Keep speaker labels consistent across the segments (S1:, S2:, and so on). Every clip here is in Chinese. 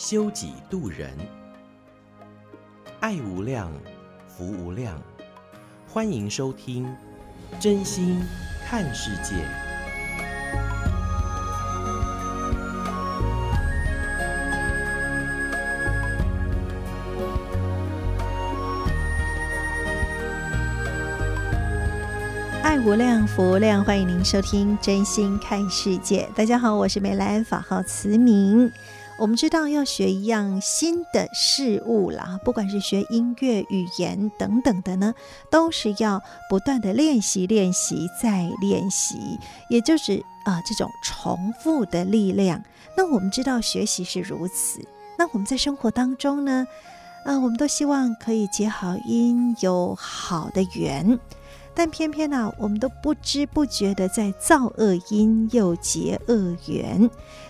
S1: 修己度人，爱无量，福无量，欢迎收听真心看世界，
S2: 爱无量，福无量，欢迎您收听《真心看世界》。大家好，我是梅兰，法号慈明。我们知道要学一样新的事物啦，不管是学音乐、语言等等的呢，都是要不断的练习、练习再练习，也就是啊、这种重复的力量。那我们知道学习是如此，那我们在生活当中呢，啊、我们都希望可以结好因，有好的缘。但偏偏呢、我们都不知不觉的在造恶因，又结恶缘，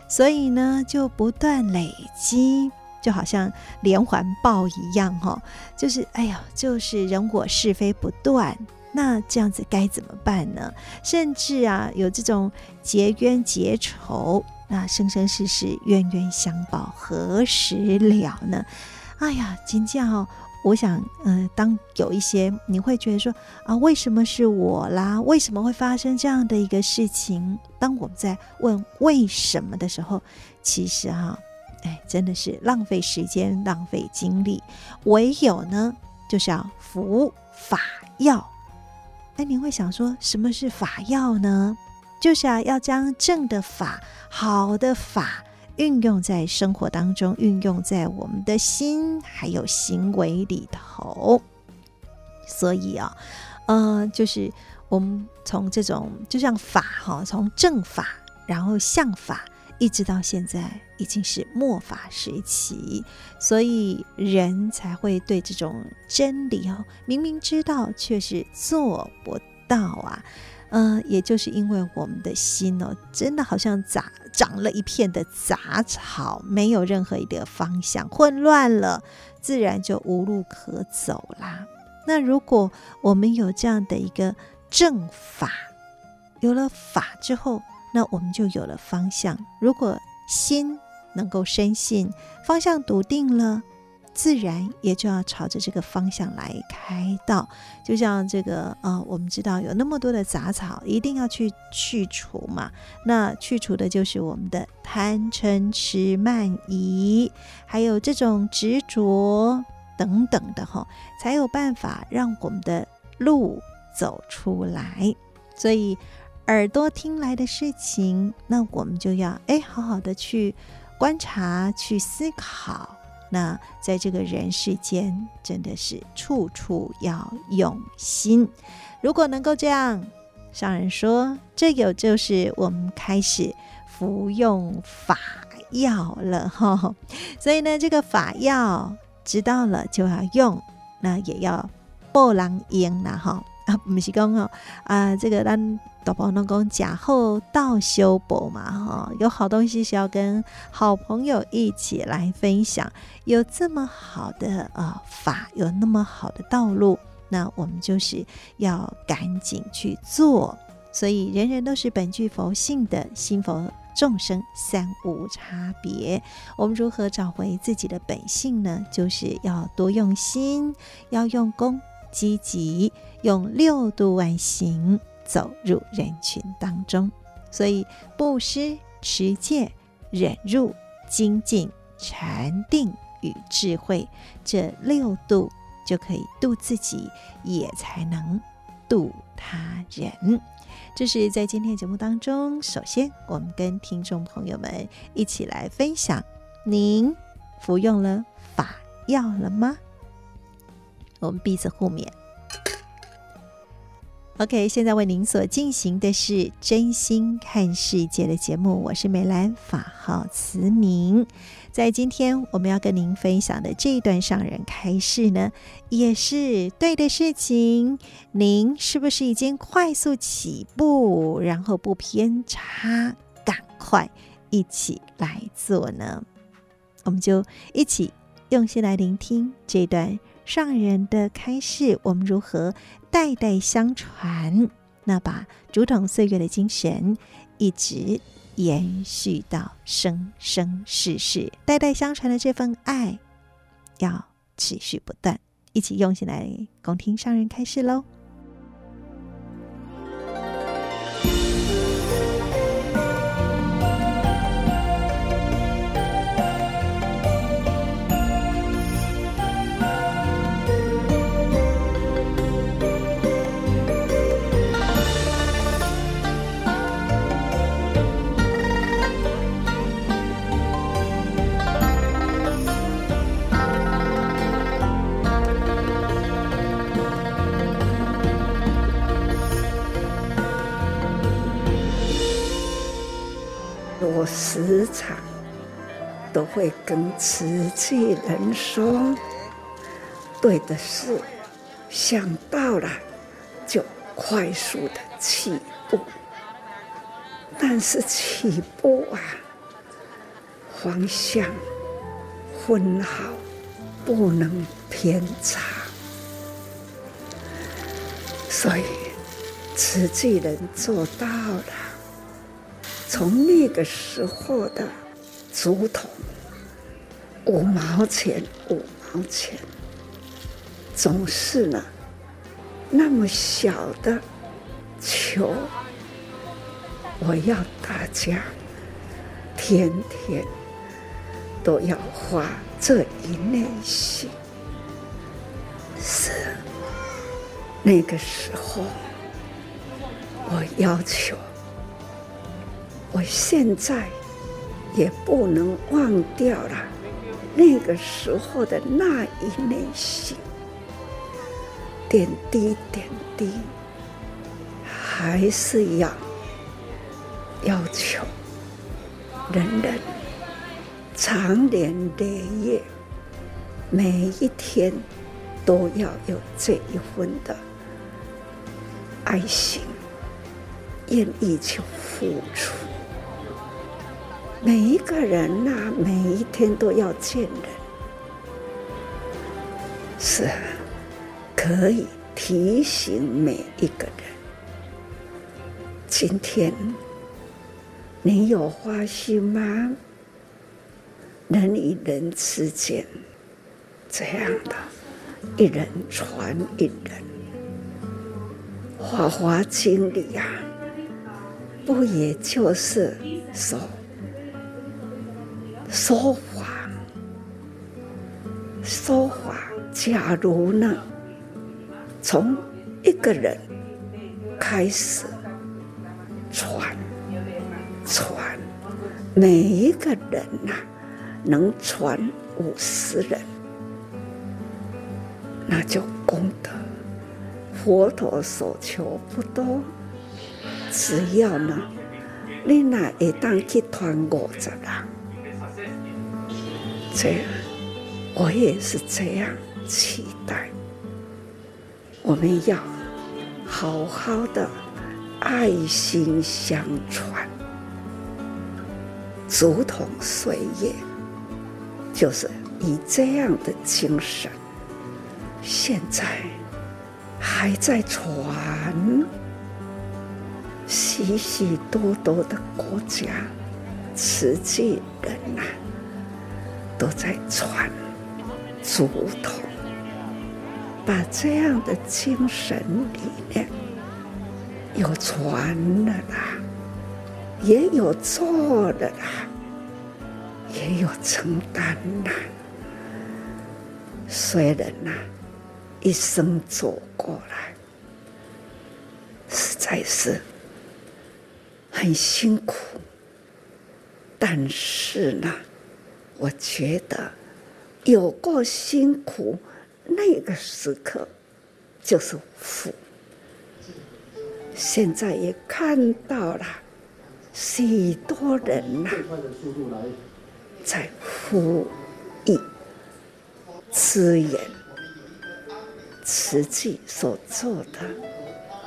S2: 所以呢，就不断累积，就好像连环报一样，哈，就是哎呀，就是人我是非不断。那这样子该怎么办呢？甚至啊，有这种结冤结仇，那生生世世冤冤相报，何时了呢？哎呀，真叫。我想，嗯、呃，当有一些你会觉得说啊，为什么是我啦？为什么会发生这样的一个事情？当我们在问为什么的时候，其实哈、啊，哎，真的是浪费时间、浪费精力。唯有呢，就是要服法药。哎，你会想说，什么是法药呢？就是啊，要将正的法、好的法。运用在生活当中，运用在我们的心还有行为里头。所以啊，呃，就是我们从这种就像法哈，从正法，然后向法，一直到现在已经是末法时期，所以人才会对这种真理哦，明明知道却是做不到啊。呃，也就是因为我们的心哦，真的好像杂长了一片的杂草，没有任何一个方向，混乱了，自然就无路可走啦。那如果我们有这样的一个正法，有了法之后，那我们就有了方向。如果心能够深信，方向笃定了。自然也就要朝着这个方向来开道，就像这个啊、呃，我们知道有那么多的杂草，一定要去去除嘛。那去除的就是我们的贪嗔痴慢疑，还有这种执着等等的哈，才有办法让我们的路走出来。所以耳朵听来的事情，那我们就要哎，好好的去观察，去思考。那在这个人世间，真的是处处要用心。如果能够这样，上人说，这有就是我们开始服用法药了哈。所以呢，这个法药知道了就要用，那也要报人用了哈。啊，不是讲哦，啊，这个咱。大宝能讲假后道修补嘛哈，有好东西是要跟好朋友一起来分享。有这么好的呃法，有那么好的道路，那我们就是要赶紧去做。所以人人都是本具佛性的，心佛众生三无差别。我们如何找回自己的本性呢？就是要多用心，要用功，积极用六度万行。走入人群当中，所以布施、持戒、忍辱、精进、禅定与智慧这六度，就可以度自己，也才能度他人。这是在今天的节目当中，首先我们跟听众朋友们一起来分享：您服用了法药了吗？我们鼻子互勉。OK，现在为您所进行的是真心看世界的节目，我是美兰，法号慈明。在今天我们要跟您分享的这一段上人开示呢，也是对的事情。您是不是已经快速起步，然后不偏差，赶快一起来做呢？我们就一起用心来聆听这段上人的开示，我们如何？代代相传，那把竹筒岁月的精神一直延续到生生世世，代代相传的这份爱要持续不断，一起用心来恭听上人开示喽。
S3: 我时常都会跟慈济人说：“对的事，想到了就快速的起步。但是起步啊，方向分好，不能偏差。所以慈济人做到了。”从那个时候的竹筒，五毛钱，五毛钱，总是呢，那么小的球，我要大家天天都要花这一内心。是那个时候，我要求。我现在也不能忘掉了那个时候的那一内心，点滴点滴，还是要要求人人长年累月，每一天都要有这一份的爱心，愿意去付出。每一个人呐、每一天都要见人，是啊可以提醒每一个人。今天你有花心吗？人与人之间这样的，一人传一人，《法华经》里啊，不也就是说？说法，说法。假如呢，从一个人开始传，传，每一个人呐、能传五十人，那就功德。佛陀所求不多，只要呢，你那一当去传五十人。这样，我也是这样期待。我们要好好的爱心相传，竹筒岁月，就是以这样的精神，现在还在传，许许多多的国家，慈济人呐、都在传竹筒，把这样的精神理念有传了啦，也有做了啦，也有承担啦。虽然呐，一生走过来，实在是很辛苦，但是呢。我觉得有过辛苦，那个时刻就是福。现在也看到了许多人呐、在呼吁支援慈济所做的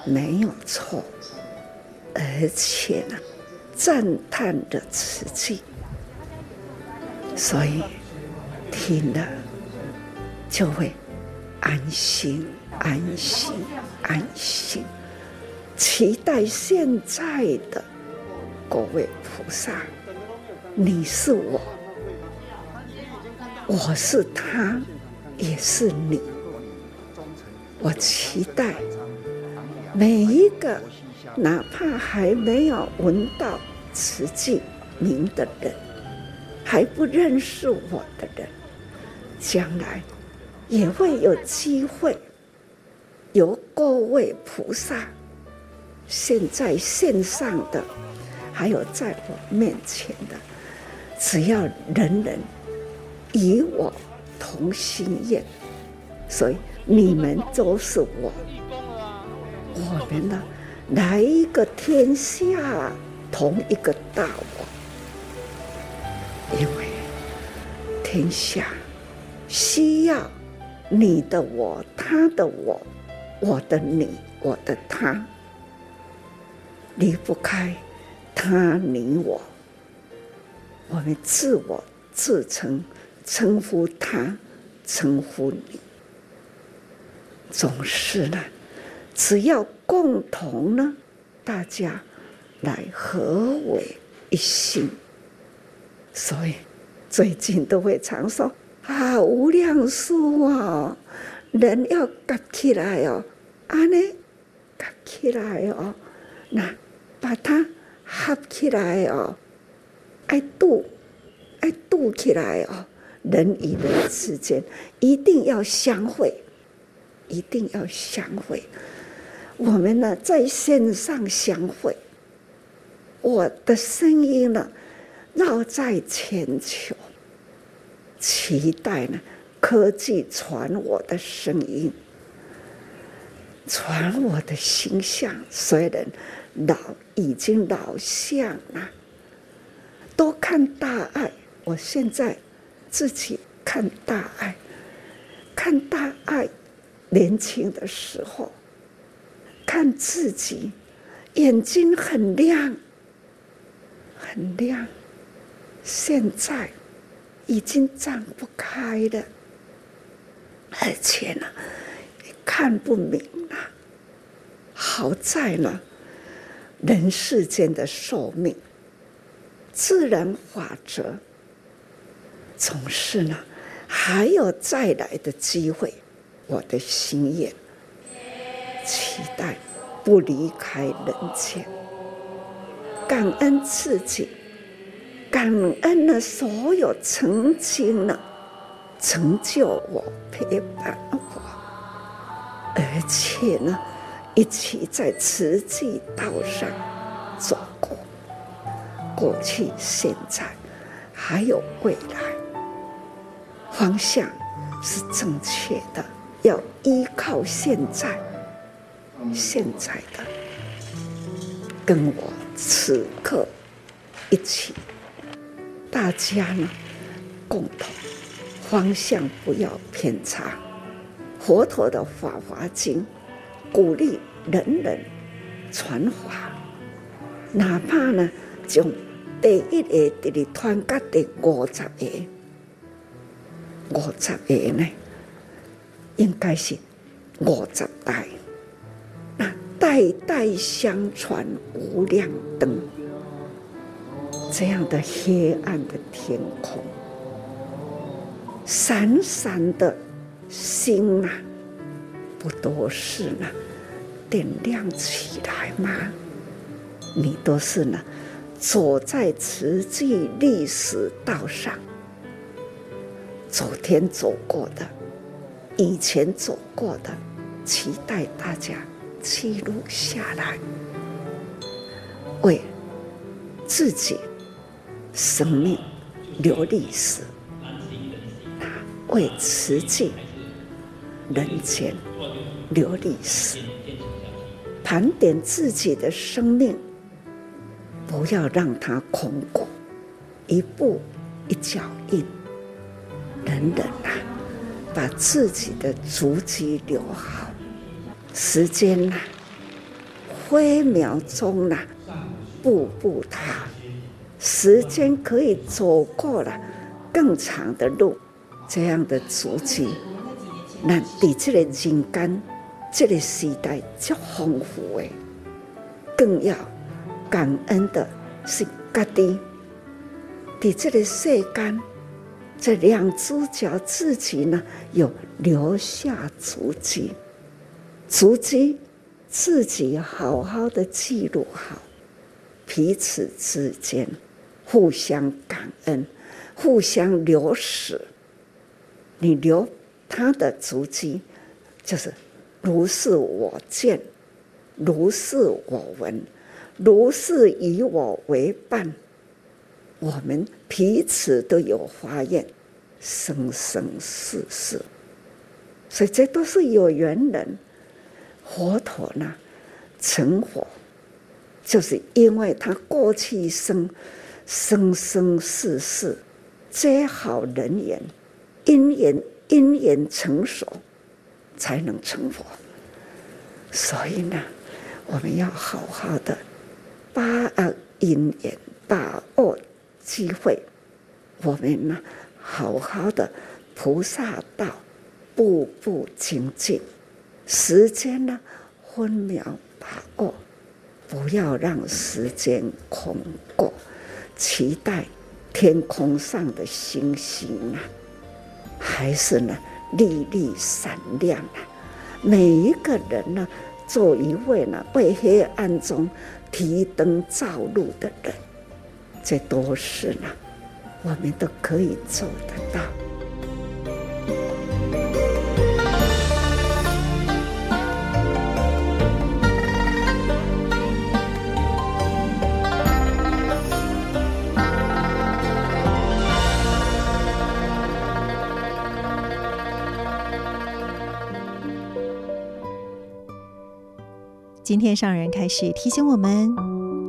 S3: 没有错，而且呢，赞叹的慈济，所以听了就会安心。安心，安心，期待现在的各位菩萨，你是我，我是他，也是你。我期待每一个，哪怕还没有闻到慈济名的人，还不认识我的人，将来也会有机会。由各位菩萨，现在线上的，还有在我面前的，只要人人与我同心愿，所以你们都是我，我们呢，来一个天下同一个大我，因为天下需要你的我，他的我。我的你，我的他，离不开他你我。我们自我自称称呼他，称呼你，总是呢，只要共同呢，大家来合为一心。所以最近都会常说啊，无量寿啊，人要夹起来哦。安尼合起来哦，那把它合起来哦，爱度爱度起来哦，人与人之间一定要相会，一定要相会。我们呢，在线上相会，我的声音呢，绕在全球，期待呢，科技传我的声音。传我的形象，虽然老已经老相了，多看大爱。我现在自己看大爱，看大爱，年轻的时候，看自己眼睛很亮，很亮，现在已经睁不开了，而且呢，也看不明了，好在呢，人世间的寿命，自然法则，总是呢，还有再来的机会。我的心愿，期待不离开人间，感恩自己，感恩了所有曾经呢，成就我、陪伴我。而且呢，一起在慈济道上走过，过去、现在，还有未来，方向是正确的。要依靠现在，现在的，跟我此刻一起，大家呢，共同方向不要偏差。佛陀的《法华经》鼓励人人传法，哪怕呢，从第一个直直传到第五十个，五十个呢，应该是五十代，那代代相传无量灯，这样的黑暗的天空，闪闪的。星啊，不都是呢？点亮起来吗？你都是呢，走在慈济历史道上，昨天走过的，以前走过的，期待大家记录下来，为自己生命留历史，为慈济。人间留历史，盘点自己的生命，不要让它空过，一步一脚印，等等啊，把自己的足迹留好。时间呐、啊，分秒钟呐、啊，步步踏，时间可以走过了更长的路，这样的足迹，那比这个人间。这个时代足丰富诶，更要感恩的是家己，在这个世间，这两只脚自己呢，有留下足迹，足迹自己好好的记录好，彼此之间互相感恩，互相留史。你留他的足迹，就是。如是我见，如是我闻，如是与我为伴。我们彼此都有发愿，生生世世。所以这都是有缘人。佛陀呢，成佛，就是因为他过去生，生生世世结好人缘，因缘因缘成熟。才能成佛，所以呢，我们要好好的把握因缘，把握机会。我们呢，好好的菩萨道，步步精进。时间呢，分秒把握，不要让时间空过。期待天空上的星星啊，还是呢？粒粒闪亮啊！每一个人呢，做一位呢被黑暗中提灯照路的人，这都是呢，我们都可以做得到。
S2: 今天上人开始提醒我们，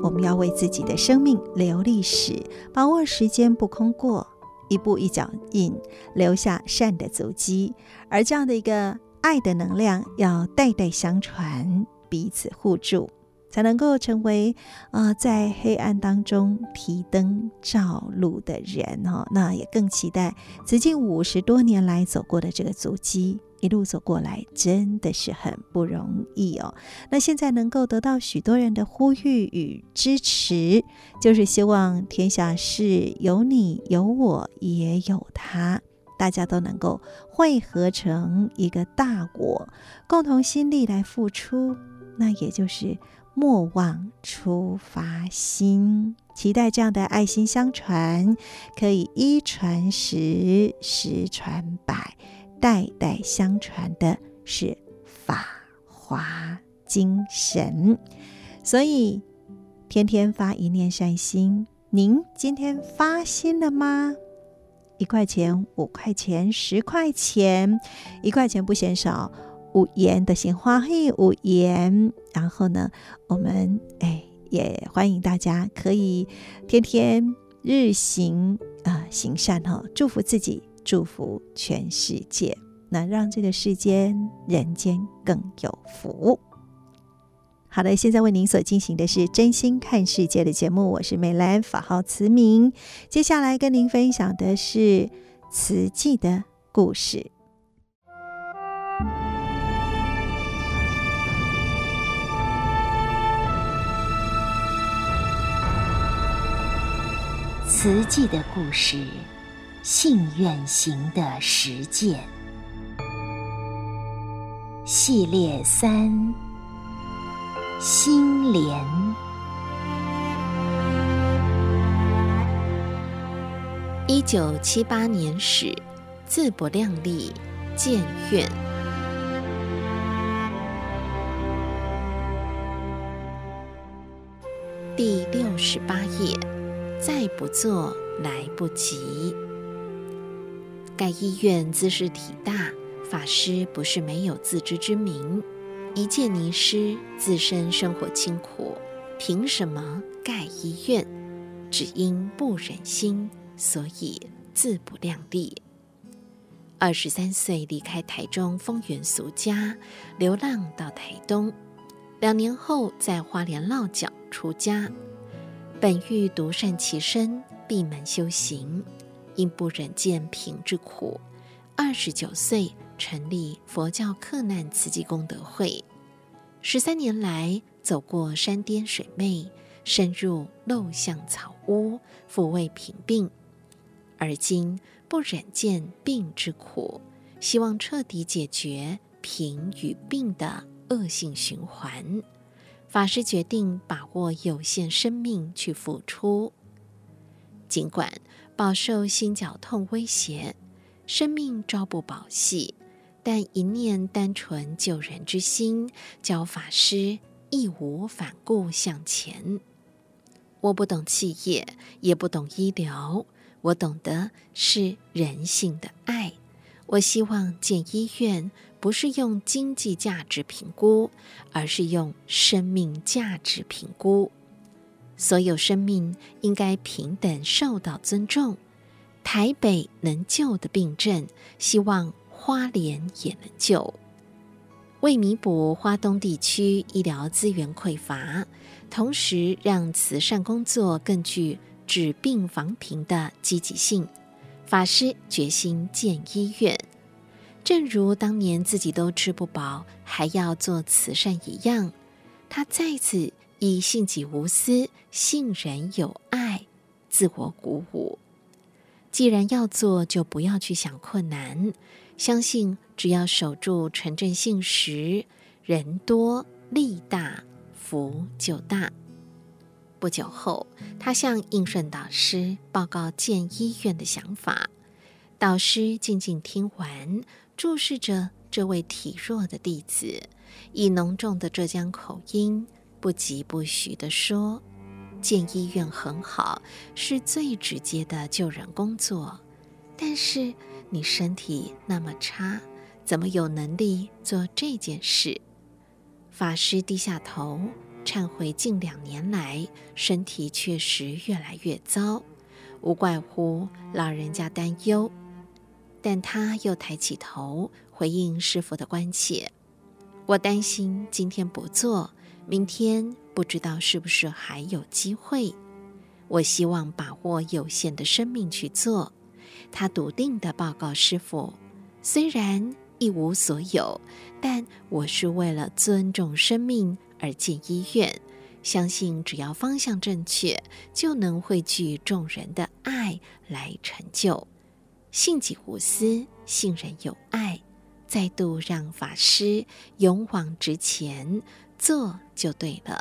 S2: 我们要为自己的生命留历史，把握时间不空过，一步一脚印，留下善的足迹。而这样的一个爱的能量，要代代相传，彼此互助，才能够成为啊、呃，在黑暗当中提灯照路的人哦。那也更期待此近五十多年来走过的这个足迹。一路走过来，真的是很不容易哦。那现在能够得到许多人的呼吁与支持，就是希望天下事有你有我也有他，大家都能够汇合成一个大我，共同心力来付出。那也就是莫忘出发心，期待这样的爱心相传，可以一传十，十传百。代代相传的是法华精神，所以天天发一念善心。您今天发心了吗？一块钱、五块钱、十块钱，一块钱不嫌少，五言的心花嘿，五言。然后呢，我们哎也欢迎大家可以天天日行啊、呃、行善哈，祝福自己。祝福全世界，那让这个世间人间更有福。好的，现在为您所进行的是真心看世界的节目，我是美兰，法号慈明。接下来跟您分享的是慈济的故事。
S4: 慈济的故事。信愿行的实践系列三：心莲。一九七八年始，自不量力，建院。第六十八页，再不做来不及。盖医院兹事体大，法师不是没有自知之明。一介尼师，自身生活清苦，凭什么盖医院？只因不忍心，所以自不量力。二十三岁离开台中丰原俗家，流浪到台东。两年后，在花莲落脚出家。本欲独善其身，闭门修行，因不忍见贫之苦，二十九岁成立佛教克难慈济功德会。十三年来，走过山巅水湄，深入陋巷草屋，抚慰贫病。而今不忍见病之苦，希望彻底解决贫与病的恶性循环。法师决定把握有限生命去付出，尽管饱受心绞痛威胁，生命朝不保夕，但一念单纯救人之心，教法师义无反顾向前。我不懂企业，也不懂医疗，我懂得是人性的爱。我希望建医院，不是用经济价值评估，而是用生命价值评估。所有生命应该平等受到尊重。台北能救的病症，希望花莲也能救。为弥补花东地区医疗资源匮乏，同时让慈善工作更具治病防贫的积极性。法师决心建医院，正如当年自己都吃不饱，还要做慈善一样。他再次以信己无私、信人有爱自我鼓舞。既然要做，就不要去想困难，相信只要守住诚正信实，人多力大，福就大。不久后，他向应顺导师报告建医院的想法。导师静静听完，注视着这位体弱的弟子，以浓重的浙江口音，不疾不徐地说：“建医院很好，是最直接的救人工作。但是你身体那么差，怎么有能力做这件事？”法师低下头。忏悔近两年来身体确实越来越糟，无怪乎老人家担忧。但他又抬起头回应师父的关切：“我担心今天不做，明天不知道是不是还有机会。我希望把握有限的生命去做。”他笃定地报告师傅：“虽然一无所有，但我是为了尊重生命。”而进医院，相信只要方向正确，就能汇聚众人的爱来成就。信己无私，信人有爱，再度让法师勇往直前，做就对了。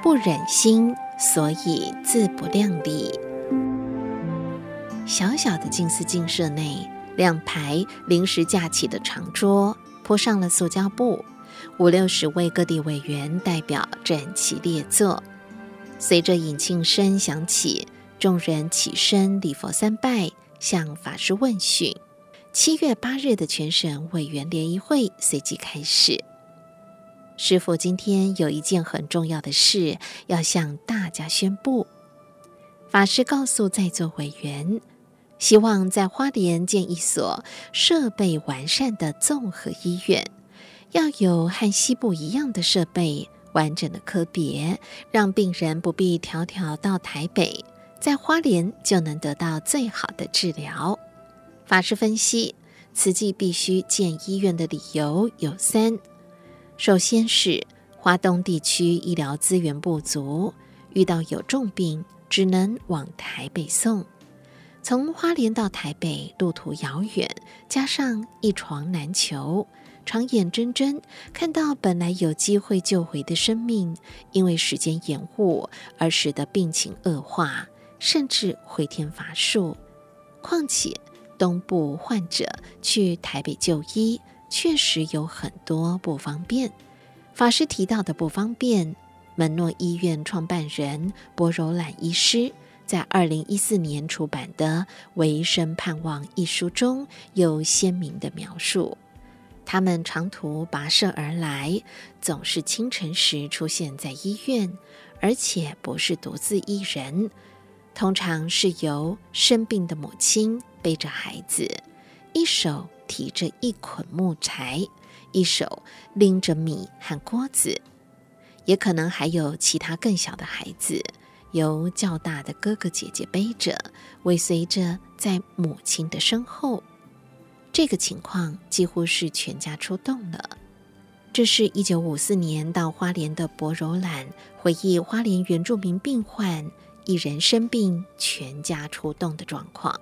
S4: 不忍心，所以自不量力。小小的静思精舍内。两排临时架起的长桌铺上了塑胶布，五六十位各地委员代表整齐列坐。随着引磬声响起，众人起身礼佛三拜，向法师问讯。七月八日的全省委员联谊会随即开始。师父今天有一件很重要的事要向大家宣布。法师告诉在座委员。希望在花莲建一所设备完善的综合医院，要有和西部一样的设备，完整的科别，让病人不必迢迢到台北，在花莲就能得到最好的治疗。法师分析，慈济必须建医院的理由有三：首先是华东地区医疗资源不足，遇到有重病，只能往台北送。从花莲到台北路途遥远，加上一床难求，常眼睁睁看到本来有机会救回的生命，因为时间延误而使得病情恶化，甚至回天乏术。况且东部患者去台北就医，确实有很多不方便。法师提到的不方便，门诺医院创办人薄柔兰医师。在二零一四年出版的《唯生盼望》一书中有鲜明的描述。他们长途跋涉而来，总是清晨时出现在医院，而且不是独自一人，通常是由生病的母亲背着孩子，一手提着一捆木材，一手拎着米和锅子，也可能还有其他更小的孩子。由较大的哥哥姐姐背着，尾随着在母亲的身后。这个情况几乎是全家出动了。这是一九五四年到花莲的博柔兰回忆花莲原住民病患一人生病，全家出动的状况。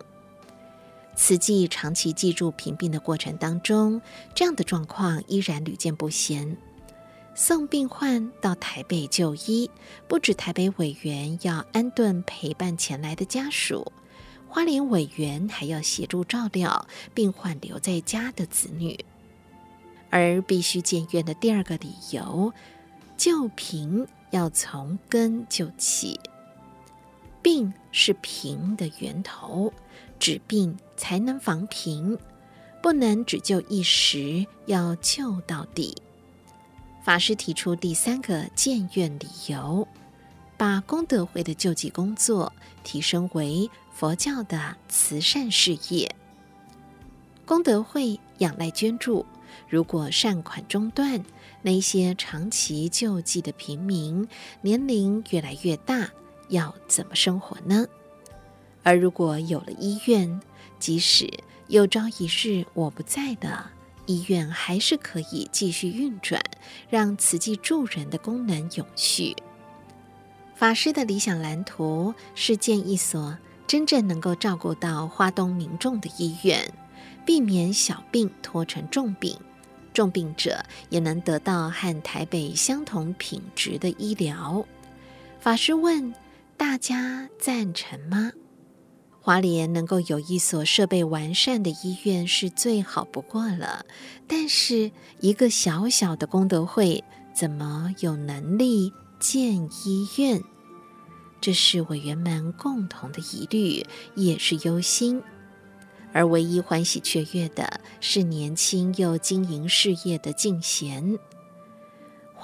S4: 慈济长期记住贫病的过程当中，这样的状况依然屡见不鲜。送病患到台北就医，不止台北委员要安顿陪伴前来的家属，花莲委员还要协助照料病患留在家的子女。而必须建院的第二个理由，救贫要从根救起，病是贫的源头，治病才能防贫，不能只救一时，要救到底。法师提出第三个建院理由，把功德会的救济工作提升为佛教的慈善事业。功德会仰赖捐助，如果善款中断，那些长期救济的平民年龄越来越大，要怎么生活呢？而如果有了医院，即使有朝一日我不在的。医院还是可以继续运转，让慈济助人的功能永续。法师的理想蓝图是建一所真正能够照顾到花东民众的医院，避免小病拖成重病，重病者也能得到和台北相同品质的医疗。法师问大家赞成吗？华联能够有一所设备完善的医院是最好不过了，但是一个小小的功德会怎么有能力建医院？这是委员们共同的疑虑，也是忧心。而唯一欢喜雀跃的是年轻又经营事业的敬贤。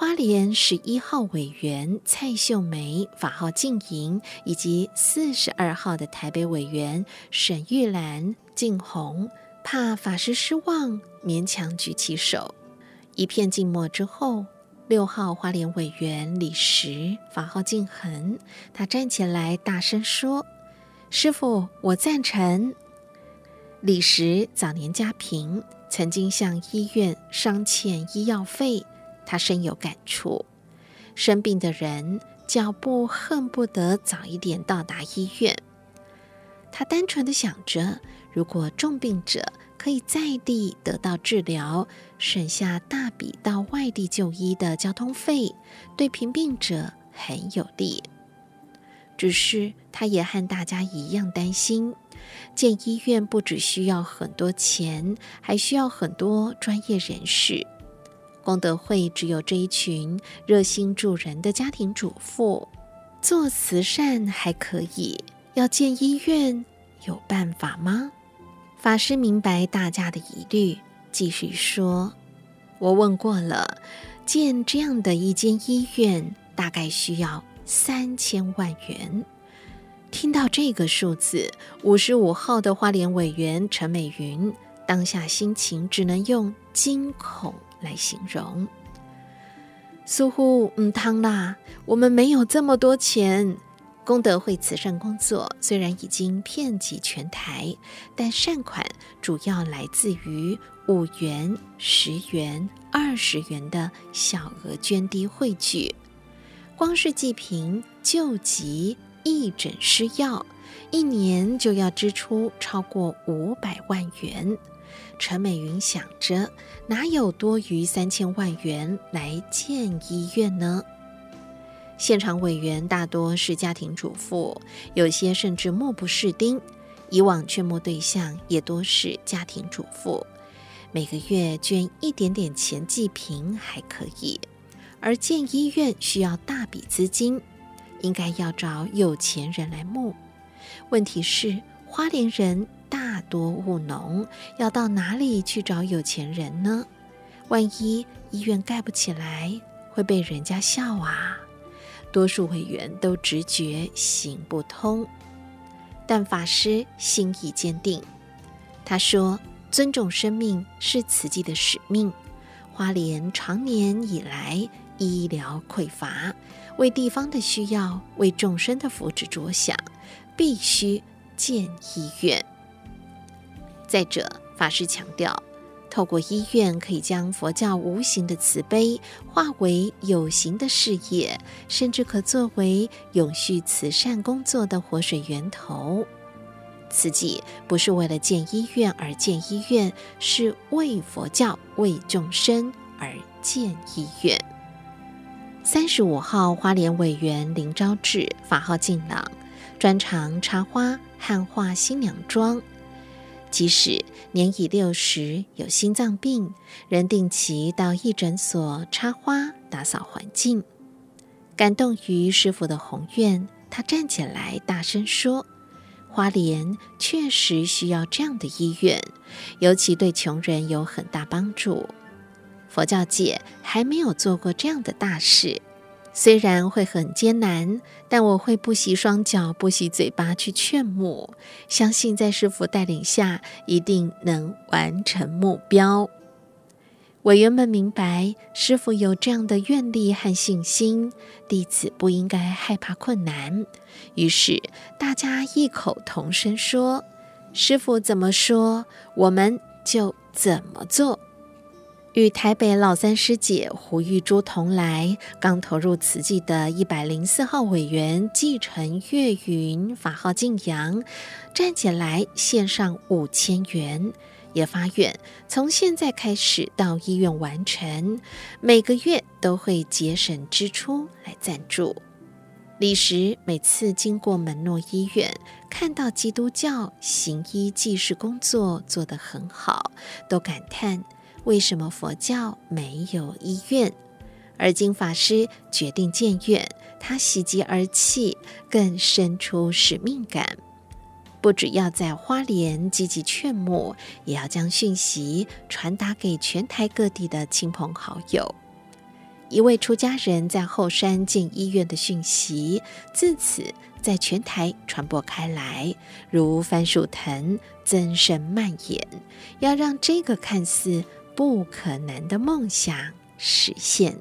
S4: 花莲十一号委员蔡秀梅，法号静莹，以及四十二号的台北委员沈玉兰、静红，怕法师失望，勉强举起手。一片静默之后，六号花莲委员李石，法号静恒，他站起来大声说：“师父，我赞成。”李石早年家贫，曾经向医院商欠医药费。他深有感触，生病的人脚步恨不得早一点到达医院。他单纯的想着，如果重病者可以在地得到治疗，省下大笔到外地就医的交通费，对贫病者很有利。只是他也和大家一样担心，建医院不只需要很多钱，还需要很多专业人士。功德会只有这一群热心助人的家庭主妇，做慈善还可以，要建医院有办法吗？法师明白大家的疑虑，继续说：“我问过了，建这样的一间医院大概需要三千万元。”听到这个数字，五十五号的花莲委员陈美云当下心情只能用惊恐。来形容，似乎嗯，汤啦，我们没有这么多钱。功德会慈善工作虽然已经遍及全台，但善款主要来自于五元、十元、二十元的小额捐滴汇聚。光是济贫救急、义诊施药，一年就要支出超过五百万元。陈美云想着，哪有多余三千万元来建医院呢？现场委员大多是家庭主妇，有些甚至目不识丁。以往劝募对象也多是家庭主妇，每个月捐一点点钱济贫还可以，而建医院需要大笔资金，应该要找有钱人来募。问题是，花莲人大多务农，要到哪里去找有钱人呢？万一医院盖不起来，会被人家笑啊！多数委员都直觉行不通，但法师心意坚定。他说：“尊重生命是慈济的使命。花莲长年以来医疗匮乏。”为地方的需要，为众生的福祉着想，必须建医院。再者，法师强调，透过医院可以将佛教无形的慈悲化为有形的事业，甚至可作为永续慈善工作的活水源头。慈济不是为了建医院而建医院，是为佛教、为众生而建医院。三十五号花莲委员林昭志，法号静朗，专长插花和画新娘妆。即使年已六十，有心脏病，仍定期到义诊所插花、打扫环境。感动于师傅的宏愿，他站起来大声说：“花莲确实需要这样的医院，尤其对穷人有很大帮助。”佛教界还没有做过这样的大事，虽然会很艰难，但我会不惜双脚、不惜嘴巴去劝募，相信在师傅带领下，一定能完成目标。委员们明白，师傅有这样的愿力和信心，弟子不应该害怕困难。于是大家异口同声说：“师傅怎么说，我们就怎么做。”与台北老三师姐胡玉珠同来，刚投入慈济的一百零四号委员继承月云法号净阳，站起来献上五千元，也发愿从现在开始到医院完成，每个月都会节省支出来赞助。李时每次经过门诺医院，看到基督教行医济世工作做得很好，都感叹。为什么佛教没有医院？而今法师决定建院，他喜极而泣，更生出使命感。不只要在花莲积极劝募，也要将讯息传达给全台各地的亲朋好友。一位出家人在后山建医院的讯息，自此在全台传播开来，如番薯藤增生蔓延。要让这个看似不可能的梦想实现。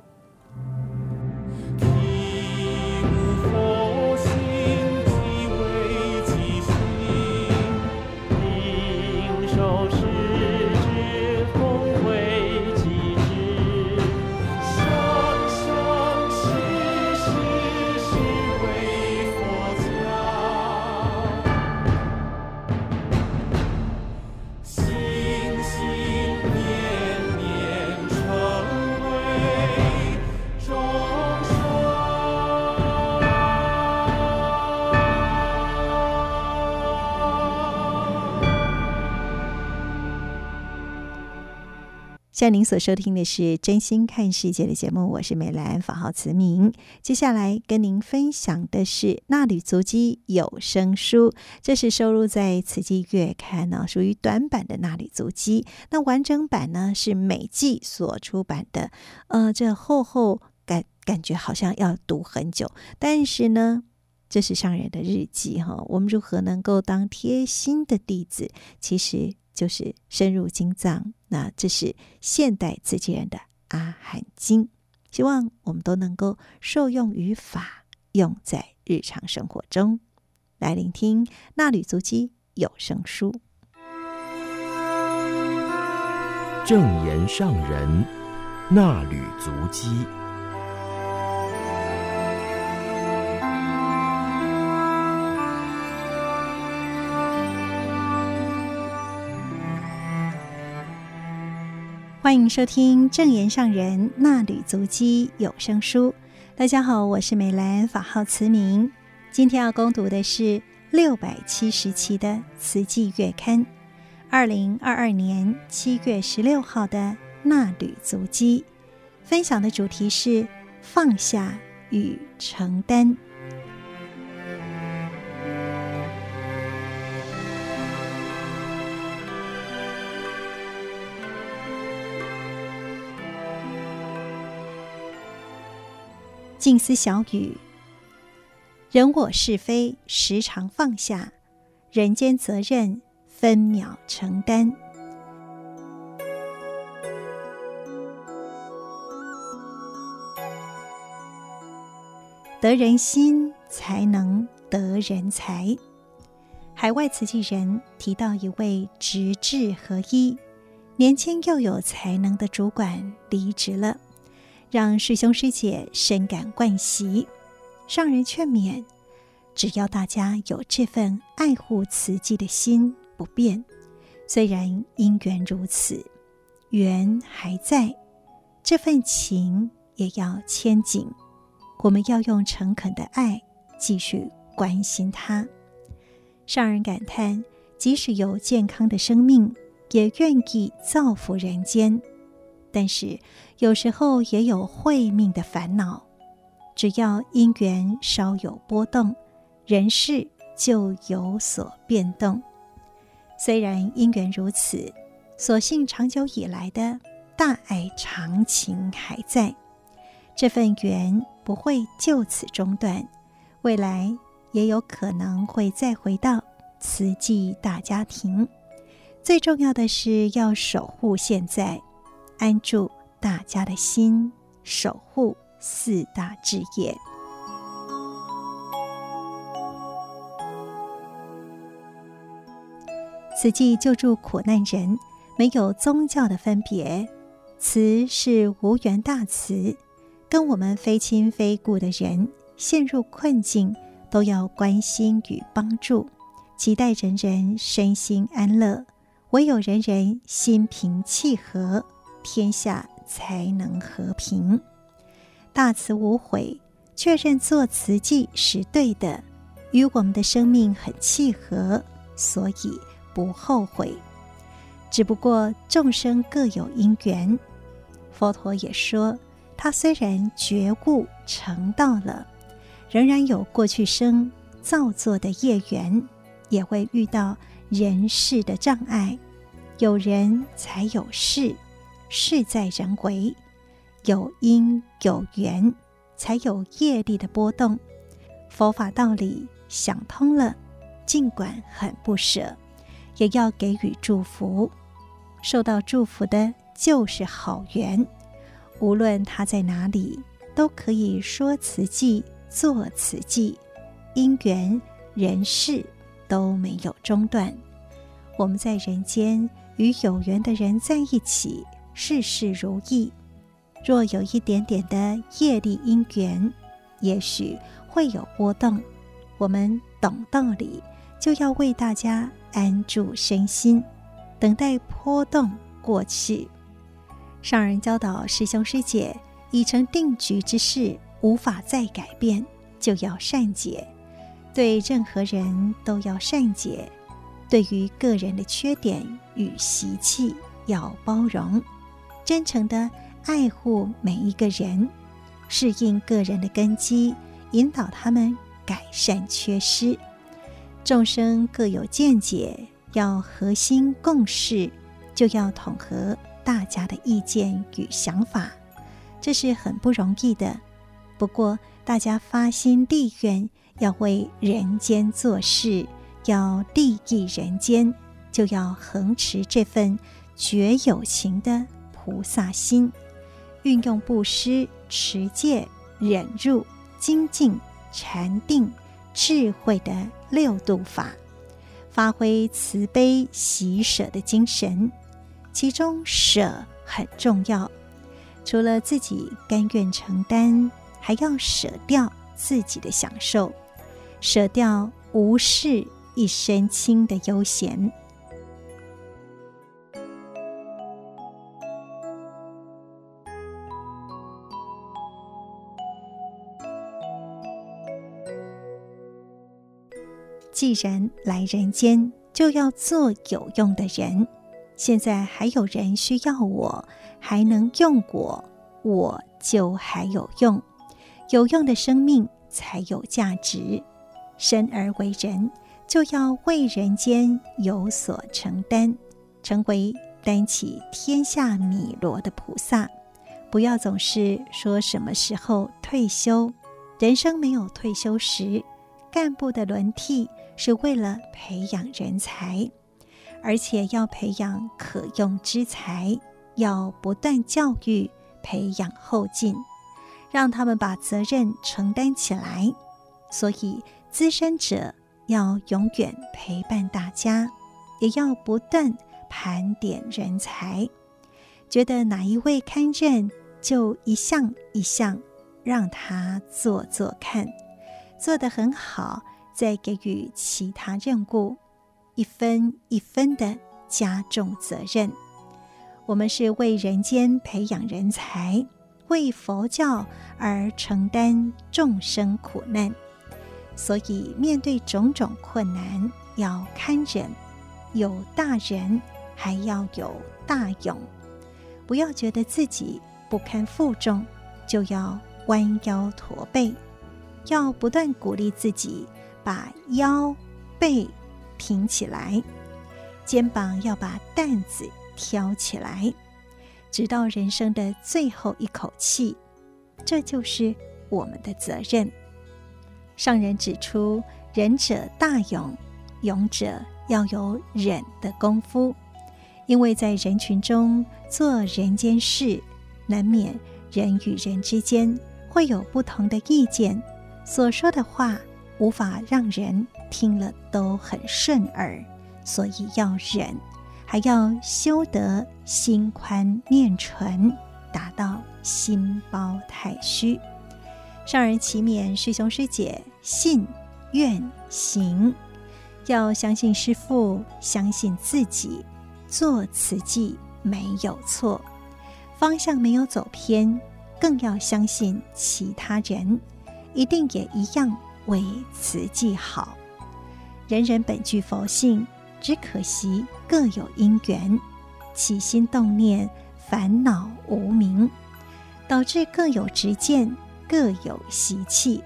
S2: 像您所收听的是《真心看世界》的节目，我是美兰，法号慈明。接下来跟您分享的是《纳履足迹有声书》，这是收录在《慈济月刊》呢，属于短版的《纳履足迹》。那完整版呢是美纪所出版的，呃，这厚厚感感觉好像要读很久，但是呢，这是上人的日记哈。我们如何能够当贴心的弟子？其实。就是深入经藏，那这是现代自己人的阿含经，希望我们都能够受用于法，用在日常生活中。来聆听《纳履足迹》有声书，
S1: 正言上人纳履足迹。
S2: 欢迎收听正言上人衲履足迹有声书。大家好，我是美兰，法号慈明。今天要攻读的是六百七十期的《慈济月刊》，二零二二年七月十六号的衲履足迹。分享的主题是放下与承担。静思小语，人我是非时常放下，人间责任分秒承担。得人心，才能得人才。海外慈济人提到一位直智合一、年轻又有才能的主管离职了，让师兄师姐深感惋惜。上人劝勉：只要大家有这份爱护慈济的心不变，虽然因缘如此，缘还在，这份情也要牵紧。我们要用诚恳的爱继续关心他。上人感叹，即使有健康的生命，也愿意造福人间。但是有时候也有慧命的烦恼。只要因缘稍有波动，人事就有所变动。虽然因缘如此，所幸长久以来的大爱长情还在。这份缘不会就此中断，未来也有可能会再回到慈济大家庭。最重要的是要守护现在，安住大家的心，守护四大志业。慈济救助苦难人，没有宗教的分别，慈是无缘大慈。跟我们非亲非故的人陷入困境，都要关心与帮助，期待人人身心安乐。唯有人人心平气和，天下才能和平。大慈无悔，确认做慈济是对的，与我们的生命很契合，所以不后悔。只不过众生各有因缘，佛陀也说。他虽然觉悟成道了，仍然有过去生造作的业缘，也会遇到人事的障碍。有人才有事，事在人为；有因有缘，才有业力的波动。佛法道理想通了，尽管很不舍，也要给予祝福。受到祝福的就是好缘。无论他在哪里，都可以说慈济、做慈济，因缘人事都没有中断。我们在人间与有缘的人在一起，事事如意。若有一点点的业力因缘，也许会有波动。我们懂道理，就要为大家安住身心，等待波动过去。上人教导师兄师姐，已成定局之事，无法再改变，就要善解。对任何人都要善解，对于个人的缺点与习气要包容，真诚地爱护每一个人，适应个人的根基，引导他们改善缺失。众生各有见解，要和心共事，就要统合。大家的意见与想法，这是很不容易的。不过，大家发心立愿，要为人间做事，要利益人间，就要恒持这份绝有情的菩萨心，运用布施、持戒、忍辱、精进、禅定、智慧的六度法，发挥慈悲喜舍的精神。其中舍很重要，除了自己甘愿承担，还要舍掉自己的享受，舍掉无事一身轻的悠闲。既然来人间，就要做有用的人。现在还有人需要我，还能用我，我就还有用。有用的生命才有价值。生而为人，就要为人间有所承担，成为担起天下米罗的菩萨，不要总是说什么时候退休，人生没有退休时。干部的轮替是为了培养人才，而且要培养可用之才，要不断教育、培养后进，让他们把责任承担起来。所以，资深者要永远陪伴大家，也要不断盘点人才。觉得哪一位堪任，就一项一项让他做做看。做得很好，再给予其他任务，一分一分的加重责任。我们是为人间培养人才，为佛教而承担众生苦难，所以面对种种困难要堪忍，有大人还要有大勇，不要觉得自己不堪负重，就要弯腰驼背。要不断鼓励自己，把腰背挺起来，肩膀要把担子挑起来，直到人生的最后一口气。这就是我们的责任。上人指出，忍者大勇，勇者要有忍的功夫，因为在人群中做人间事，难免人与人之间会有不同的意见。所说的话无法让人听了都很顺耳，所以要忍，还要修得心宽面纯，达到心包太虚。上人祈勉师兄师姐信愿行，要相信师父，相信自己，做此计没有错，方向没有走偏，更要相信其他人。一定也一样为慈济好。人人本具佛性，只可惜各有因缘，起心动念，烦恼无明，导致各有执见，各有习气。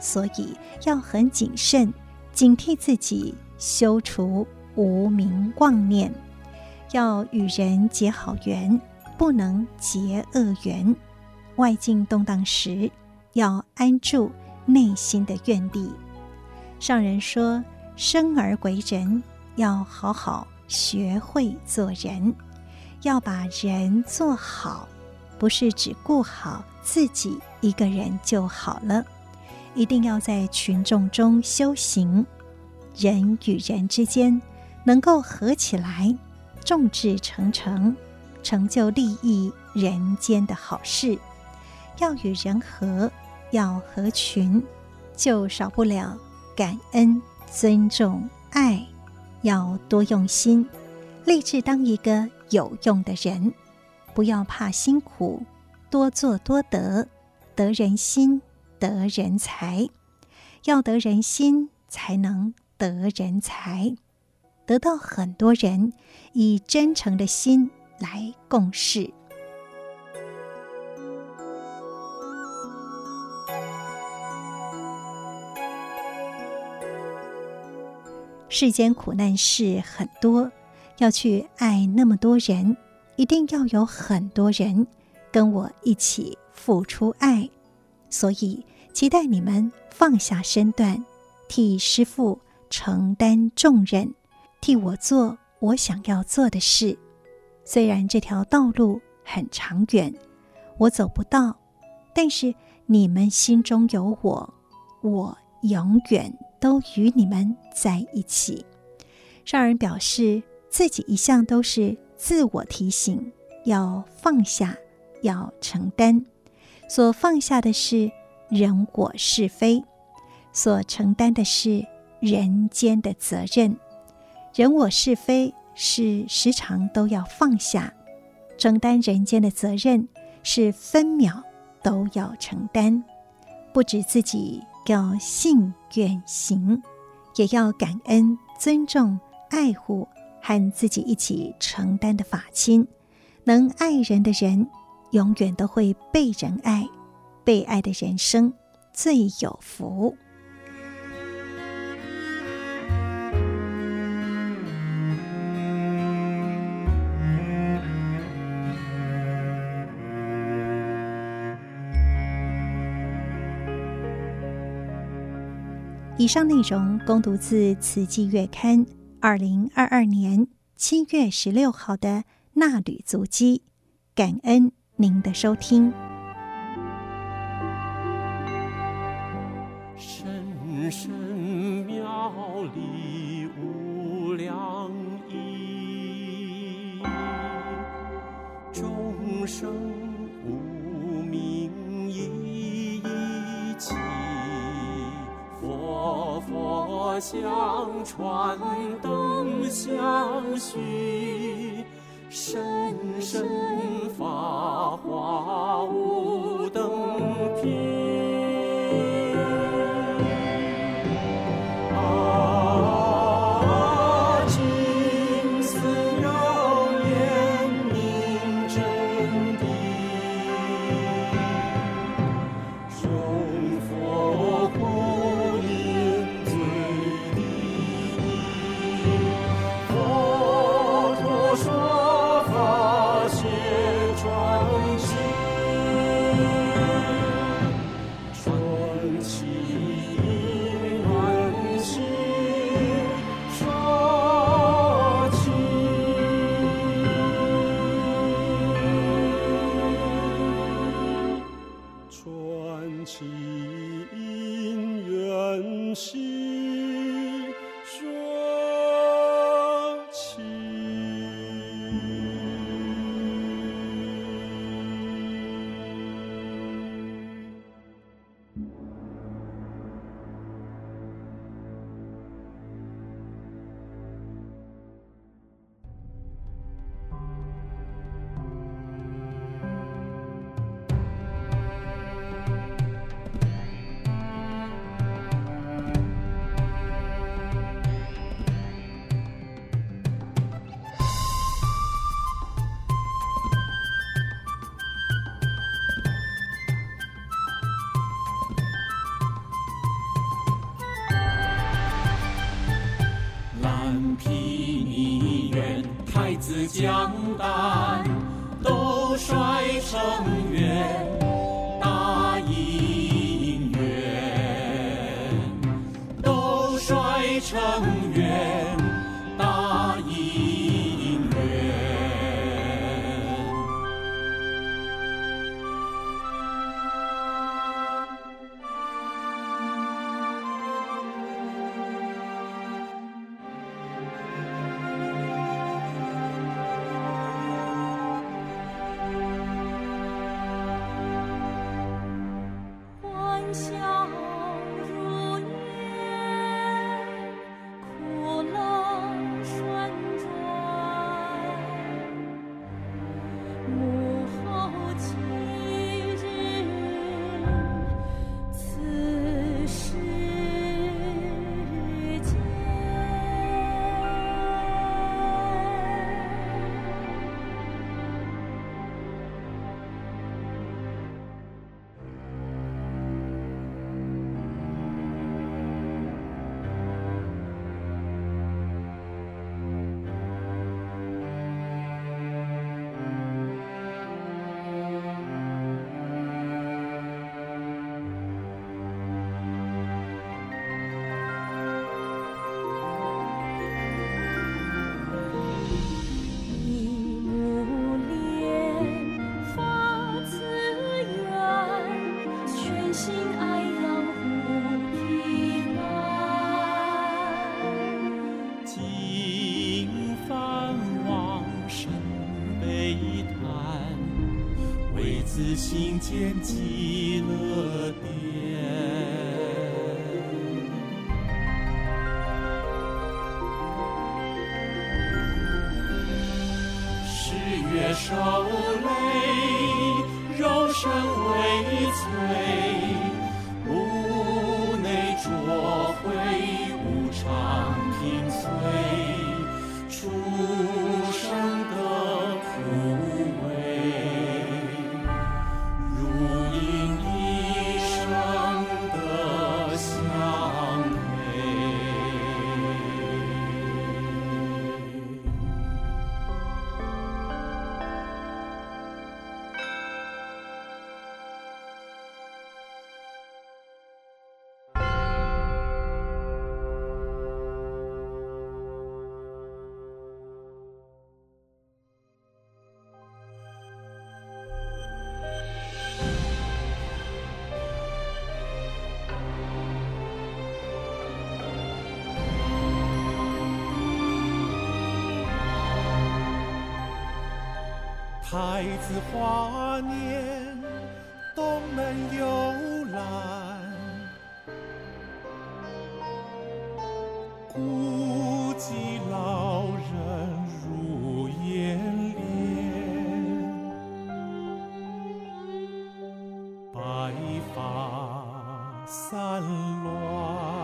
S2: 所以要很谨慎，警惕自己，修除无明妄念。要与人结好缘，不能结恶缘。外境动荡时，要安住内心的愿力。上人说：“生而为人，要好好学会做人，要把人做好，不是只顾好自己一个人就好了，一定要在群众中修行。人与人之间能够合起来，众志成城，成就利益人间的好事。”要与人和，要合群，就少不了感恩、尊重、爱。要多用心，立志当一个有用的人，不要怕辛苦，多做多得，得人心，得人才。要得人心，才能得人才，得到很多人以真诚的心来共事。世间苦难事很多，要去爱那么多人，一定要有很多人跟我一起付出爱。所以期待你们放下身段，替师父承担重任，替我做我想要做的事。虽然这条道路很长远，我走不到，但是你们心中有我，我永远。都与你们在一起。上人表示自己一向都是自我提醒，要放下，要承担。所放下的是人我是非，所承担的是人间的责任。人我是非是时常都要放下，承担人间的责任是分秒都要承担，不止自己。要信愿行，也要感恩、尊重、爱护和自己一起承担的法亲。能爱人的人，永远都会被人爱，被爱的人生最有福。以上内容供读自《慈济月刊》二零二二年七月十六号的《纳履足迹》，感恩您的收听。
S5: 深深妙理无量义，众生相传灯相续，深深法华无等品。江孩子华年，东门游览，孤寂老人如烟帘，白发散乱，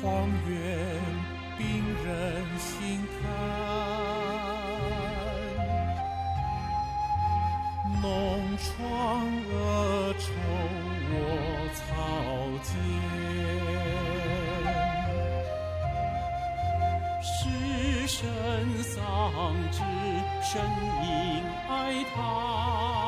S5: 荒原，病人心叹，浓疮恶臭卧草间。尸身丧志，呻吟哀叹。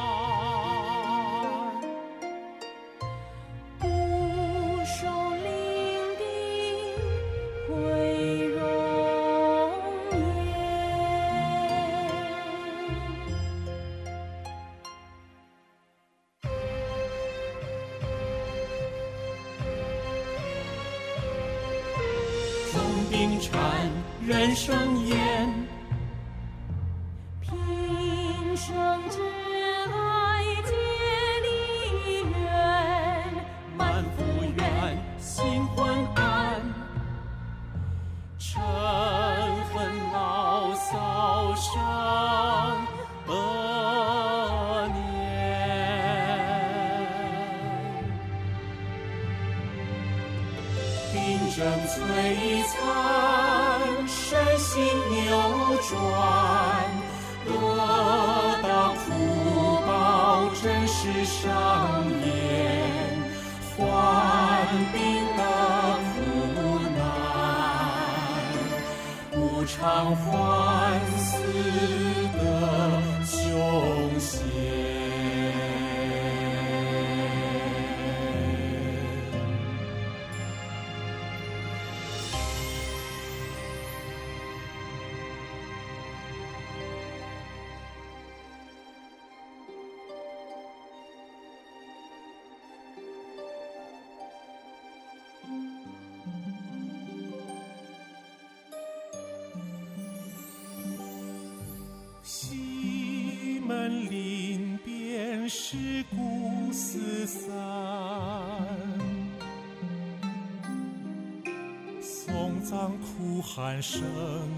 S5: 喊声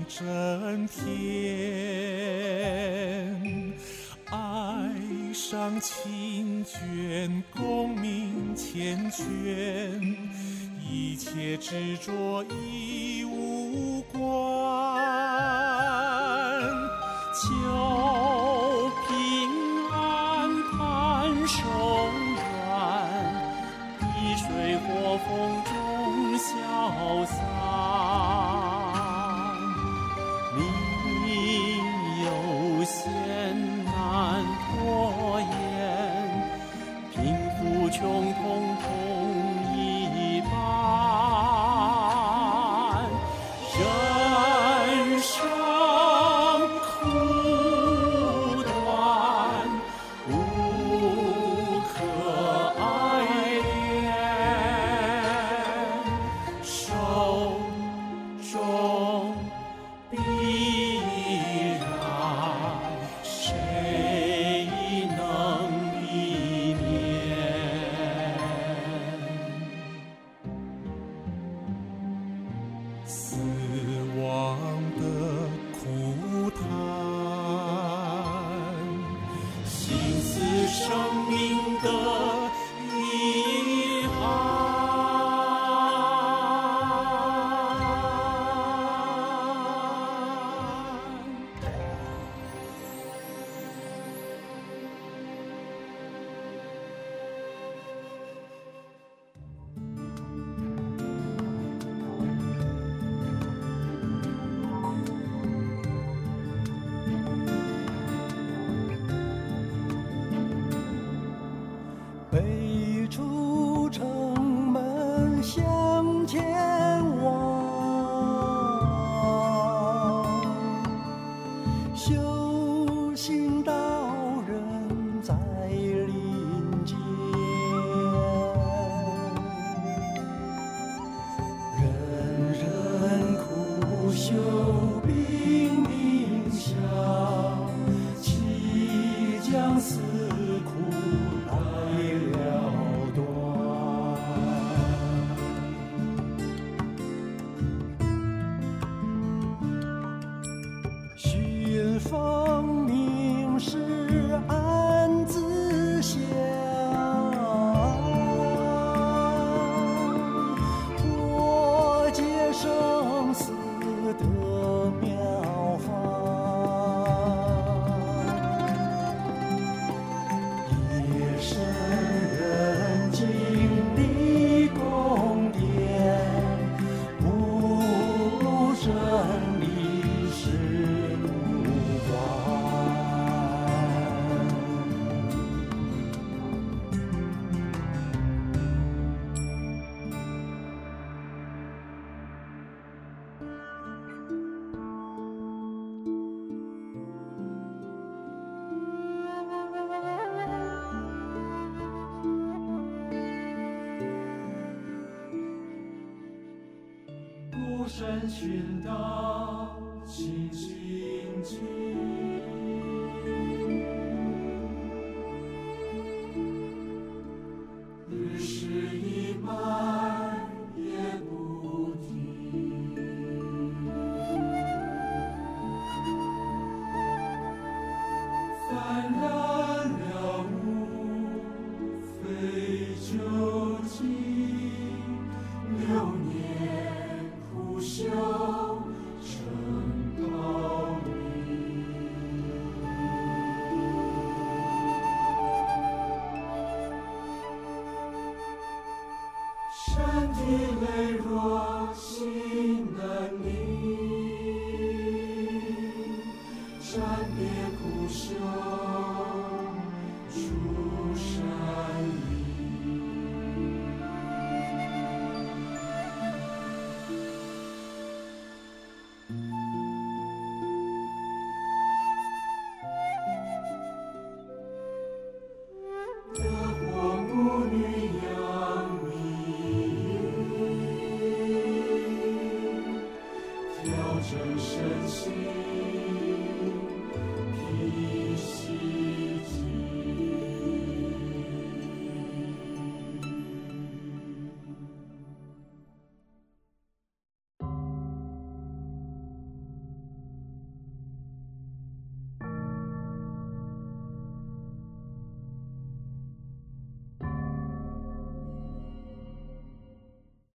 S5: 震天，爱伤情卷功名缱绻，一切执着已无
S6: 孤身寻道，勤勤勤。